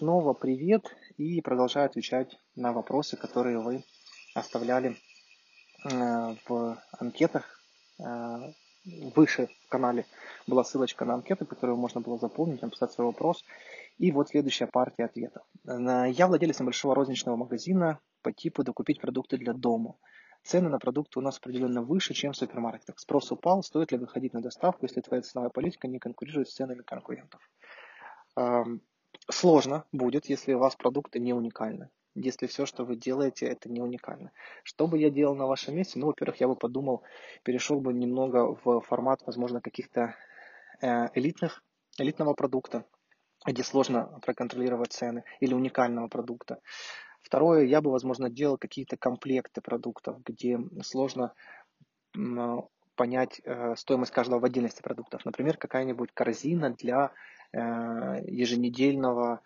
снова привет и продолжаю отвечать на вопросы, которые вы оставляли э, в анкетах. Э, выше в канале была ссылочка на анкеты, которую можно было заполнить, написать свой вопрос. И вот следующая партия ответов. Я владелец небольшого розничного магазина по типу докупить продукты для дома. Цены на продукты у нас определенно выше, чем в супермаркетах. Спрос упал, стоит ли выходить на доставку, если твоя ценовая политика не конкурирует с ценами конкурентов сложно будет, если у вас продукты не уникальны. Если все, что вы делаете, это не уникально. Что бы я делал на вашем месте? Ну, во-первых, я бы подумал, перешел бы немного в формат, возможно, каких-то э, элитных, элитного продукта, где сложно проконтролировать цены, или уникального продукта. Второе, я бы, возможно, делал какие-то комплекты продуктов, где сложно понять э, стоимость каждого в отдельности продуктов. Например, какая-нибудь корзина для еженедельного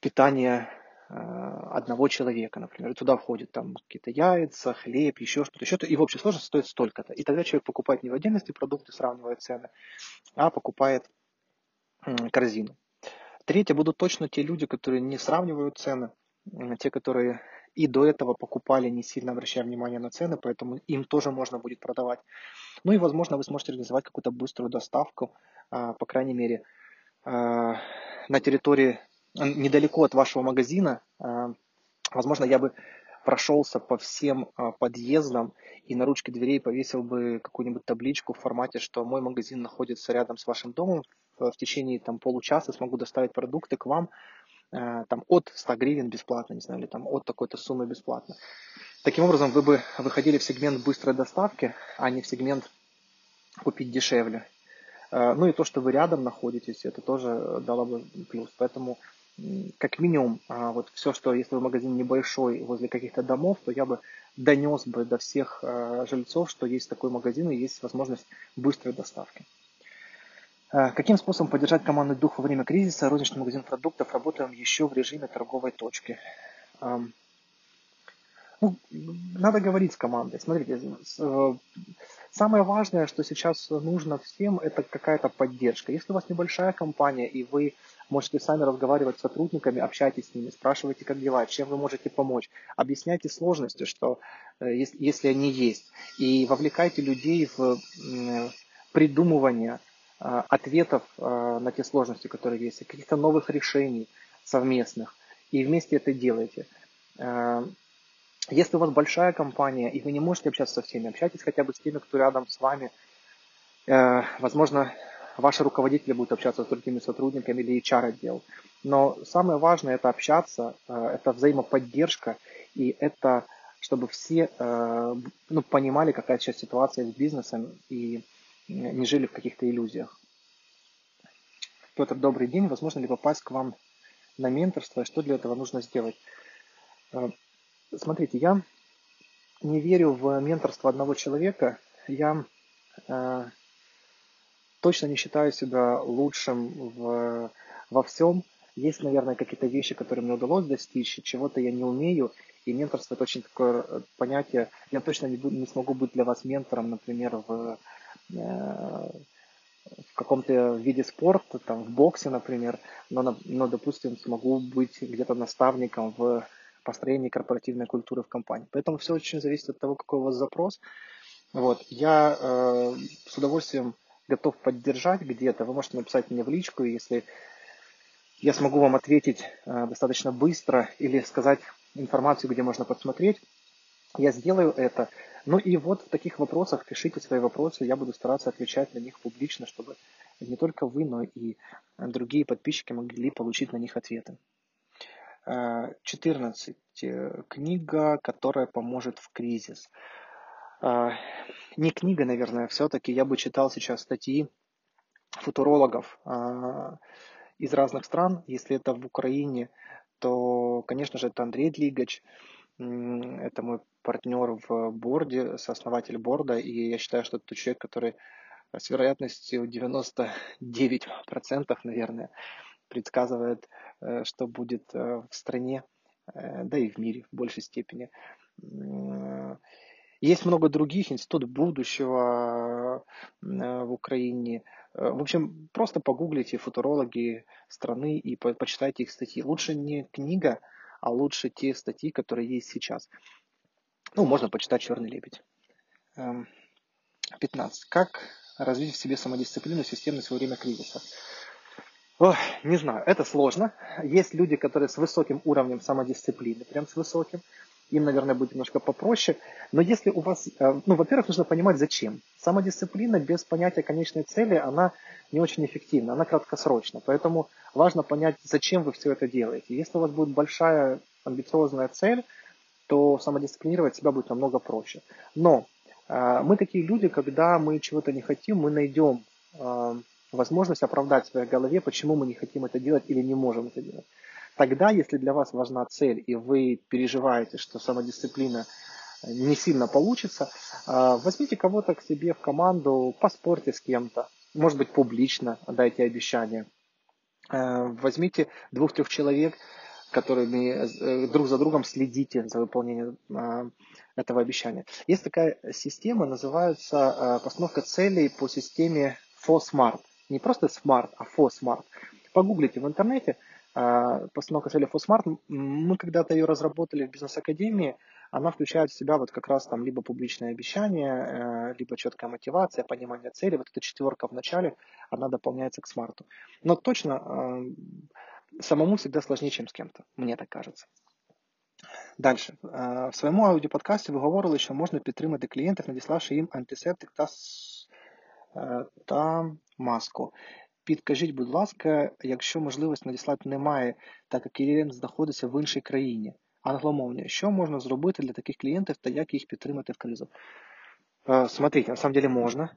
питания э, одного человека, например. И туда входят там какие-то яйца, хлеб, еще что-то, еще что-то. И в общей сложности стоит столько-то. И тогда человек покупает не в отдельности продукты, сравнивает цены, а покупает корзину. Третье, будут точно те люди, которые не сравнивают цены, те, которые и до этого покупали, не сильно обращая внимание на цены, поэтому им тоже можно будет продавать. Ну и, возможно, вы сможете организовать какую-то быструю доставку, а, по крайней мере, Э, на территории недалеко от вашего магазина, возможно, я бы прошелся по всем подъездам и на ручке дверей повесил бы какую-нибудь табличку в формате, что мой магазин находится рядом с вашим домом, в течение там, получаса смогу доставить продукты к вам там, от 100 гривен бесплатно, не знаю, или там, от такой-то суммы бесплатно. Таким образом, вы бы выходили в сегмент быстрой доставки, а не в сегмент купить дешевле. Э, ну и то, что вы рядом находитесь, это тоже дало бы плюс. Поэтому как минимум, а, вот все, что если вы магазин небольшой возле каких-то домов, то я бы донес бы до всех э, жильцов, что есть такой магазин и есть возможность быстрой доставки. Э, каким способом поддержать командный дух во время кризиса? Розничный магазин продуктов работаем еще в режиме торговой точки. Ну, надо говорить с командой. Смотрите, Самое важное, что сейчас нужно всем, это какая-то поддержка. Если у вас небольшая компания, и вы можете сами разговаривать с сотрудниками, общайтесь с ними, спрашивайте, как дела, чем вы можете помочь, объясняйте сложности, что, э, если они есть, и вовлекайте людей в придумывание э, ответов э, на те сложности, которые есть, каких-то новых решений совместных, и вместе это делайте. Если у вас большая компания, и вы не можете общаться со всеми, общайтесь хотя бы с теми, кто рядом с вами. Э, возможно, ваши руководители будут общаться с другими сотрудниками или HR-отдел. Но самое важное – это общаться, э, это взаимоподдержка, и это чтобы все э, ну, понимали, какая сейчас ситуация с бизнесом, и не жили в каких-то иллюзиях. Петр, добрый день. Возможно ли попасть к вам на менторство, что для этого нужно сделать? Смотрите, я не верю в менторство одного человека. Я э, точно не считаю себя лучшим в, во всем. Есть, наверное, какие-то вещи, которые мне удалось достичь, чего-то я не умею. И менторство это очень такое понятие. Я точно не, буду, не смогу быть для вас ментором, например, в, э, в каком-то виде спорта, там, в боксе, например, но, но, допустим, смогу быть где-то наставником в построении корпоративной культуры в компании. Поэтому все очень зависит от того, какой у вас запрос. Вот. Я э, с удовольствием готов поддержать где-то. Вы можете написать мне в личку, если я смогу вам ответить э, достаточно быстро или сказать информацию, где можно подсмотреть. Я сделаю это. Ну и вот в таких вопросах пишите свои вопросы, я буду стараться отвечать на них публично, чтобы не только вы, но и другие подписчики могли получить на них ответы. 14. Э, книга, которая поможет в кризис. А, не книга, наверное, все-таки я бы читал сейчас статьи футурологов а, из разных стран. Если это в Украине, то, конечно же, это Андрей Длигач. Это мой партнер в борде, сооснователь борда. И я считаю, что это человек, который с вероятностью 99%, наверное, предсказывает, э, что будет э, в стране, э, да и в мире в большей степени. Есть много других, Институт будущего в Украине, В общем, просто погуглите футурологи страны и по почитайте их статьи. Лучше не книга, а лучше те статьи, которые есть сейчас. Ну, можно почитать «Черный лебедь». 15. Эм, как развить в себе самодисциплину и системность во время кризиса? Ох, не знаю, это сложно. Есть люди, которые с высоким уровнем самодисциплины, прям с высоким. Им, наверное, будет немножко попроще. Но если у вас, э, ну, во-первых, нужно понимать, зачем. Самодисциплина без понятия конечной цели, она не очень эффективна, она краткосрочна. Поэтому важно понять, зачем вы все это делаете. Если у вас будет большая амбициозная цель, то самодисциплинировать себя будет намного проще. Но э, мы такие люди, когда мы чего-то не хотим, мы найдем э, возможность оправдать в своей голове, почему мы не хотим это делать или не можем это делать. Тогда, если для вас важна цель, и вы переживаете, что самодисциплина не сильно получится, э, возьмите кого-то к себе в команду, поспорьте с кем-то, может быть, публично дайте обещание. Э, возьмите двух-трех человек, которыми э, друг за другом следите за выполнением э, этого обещания. Есть такая система, называется э, постановка целей по системе FOSMART. Не просто SMART, а FOSMART. Погуглите в интернете постановка целей FOSMART. Мы когда-то ее разработали в бизнес-академии. Она включает в себя вот как раз там либо публичное обещание, либо четкая мотивация, понимание цели. Вот эта четверка в начале, она дополняется к смарту. Но точно самому всегда сложнее, чем с кем-то, мне так кажется. Дальше. В своєму аудіоподкасті ви говорили, що можна підтримати клієнтів, надіславши їм антисептик та та маску. Підкажіть, будь ласка, якщо можливості надіслати немає, так як клієнт знаходиться в іншій країні, англомовні, що можна зробити для таких клієнтів та як їх підтримати в кризу? Смотрите, на самом деле можно.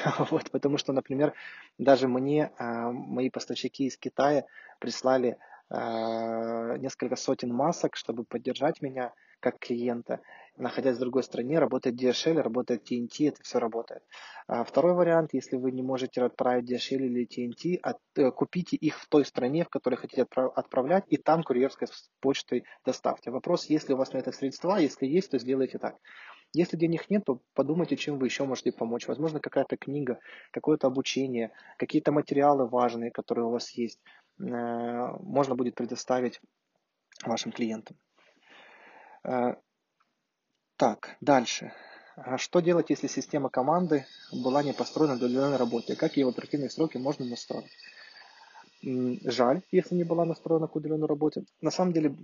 вот, потому что, например, даже мне э, мои поставщики из Китая прислали э, несколько сотен масок, чтобы поддержать меня как клиента. Находясь в другой стране, работает DHL, работает TNT, это все работает. А второй вариант, если вы не можете отправить DHL или TNT, от, э, купите их в той стране, в которой хотите отправ, отправлять, и там курьерской почтой доставьте. Вопрос, если у вас на это средства, если есть, то сделайте так. Если денег нет, то подумайте, чем вы еще можете помочь. Возможно, какая-то книга, какое-то обучение, какие-то материалы важные, которые у вас есть, э, можно будет предоставить вашим клиентам. Э, так, дальше. А что делать, если система команды была не построена для удаленной работе? Как ее в оперативные сроки можно настроить? Жаль, если не была настроена к удаленной работе. На самом деле,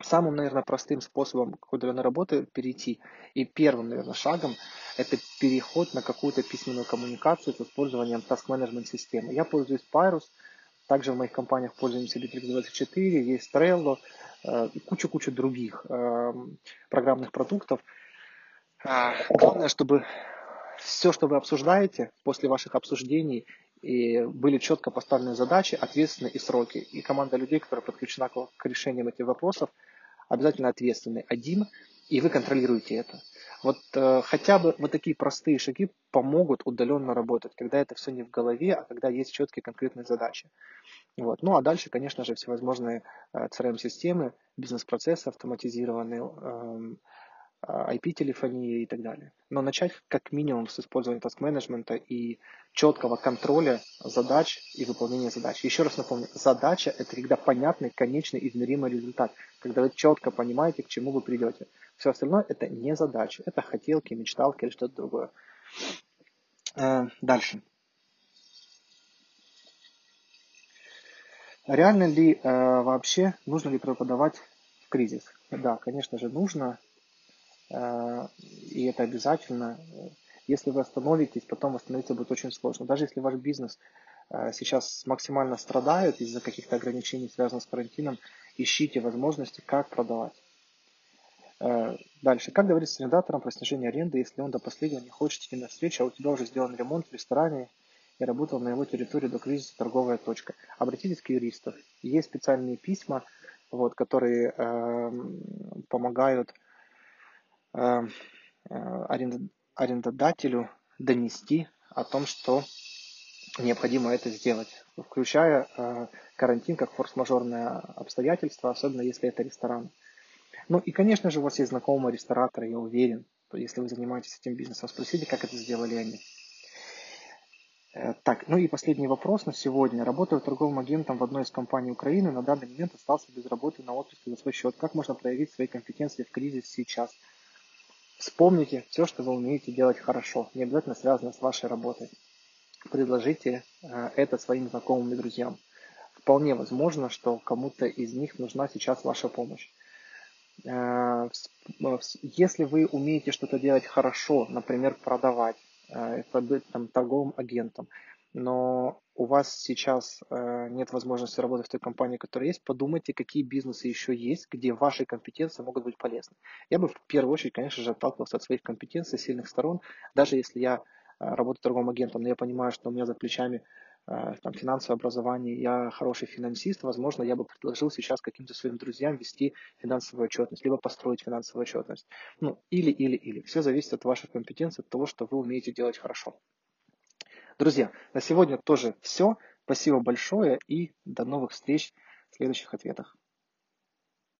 самым, наверное, простым способом к удаленной работы перейти и первым, наверное, шагом это переход на какую-то письменную коммуникацию с использованием task management системы. Я пользуюсь Pyrus, также в моих компаниях пользуемся Bittrex24, есть Trello э, и куча-куча других э, программных продуктов. Э, главное, чтобы все, что вы обсуждаете, после ваших обсуждений и были четко поставлены задачи, ответственные и сроки. И команда людей, которая подключена к решениям этих вопросов, обязательно ответственный один, и вы контролируете это. Вот э, хотя бы вот такие простые шаги помогут удаленно работать, когда это все не в голове, а когда есть четкие конкретные задачи. Вот. Ну а дальше, конечно же, всевозможные э, CRM-системы, бизнес-процессы автоматизированные, э, IP-телефонии и так далее. Но начать как минимум с использования таск-менеджмента и четкого контроля задач и выполнения задач. Еще раз напомню, задача – это когда понятный, конечный, измеримый результат, когда вы четко понимаете, к чему вы придете. Все остальное – это не задача, это хотелки, мечталки или что-то другое. Э, дальше. Реально ли э, вообще, нужно ли преподавать в кризис? Да, конечно же, нужно. Э, и это обязательно. Если вы остановитесь, потом восстановиться будет очень сложно. Даже если ваш бизнес э, сейчас максимально страдает из-за каких-то ограничений, связанных с карантином, ищите возможности, как продавать. Э, дальше. Как говорить с арендатором про снижение аренды, если он до последнего не хочет идти на встречу, а у тебя уже сделан ремонт в ресторане и работал на его территории до кризиса торговая точка. Обратитесь к юристу. Есть специальные письма, вот, которые э, помогают Э, арендодателю донести о том, что необходимо это сделать, включая э, карантин как форс-мажорное обстоятельство, особенно если это ресторан. Ну и, конечно же, у вас есть знакомые рестораторы, я уверен, если вы занимаетесь этим бизнесом, спросите, как это сделали они. Э, так, ну и последний вопрос на сегодня. Работаю торговым агентом в одной из компаний Украины. На данный момент остался без работы на отпуске за свой счет. Как можно проявить свои компетенции в кризис сейчас? Вспомните все, что вы умеете делать хорошо, не обязательно связано с вашей работой. Предложите э, это своим знакомым и друзьям. Вполне возможно, что кому-то из них нужна сейчас ваша помощь. Э, если вы умеете что-то делать хорошо, например, продавать, быть там, торговым агентом, но у вас сейчас э, нет возможности работать в той компании, которая есть, подумайте, какие бизнесы еще есть, где ваши компетенции могут быть полезны. Я бы в первую очередь, конечно же, отталкивался от своих компетенций, сильных сторон, даже если я э, работаю торговым агентом, но я понимаю, что у меня за плечами э, там, финансовое образование, я хороший финансист, возможно, я бы предложил сейчас каким-то своим друзьям вести финансовую отчетность, либо построить финансовую отчетность. Ну, или, или, или. Все зависит от ваших компетенций, от того, что вы умеете делать хорошо. Друзья, на сегодня тоже все. Спасибо большое и до новых встреч в следующих ответах.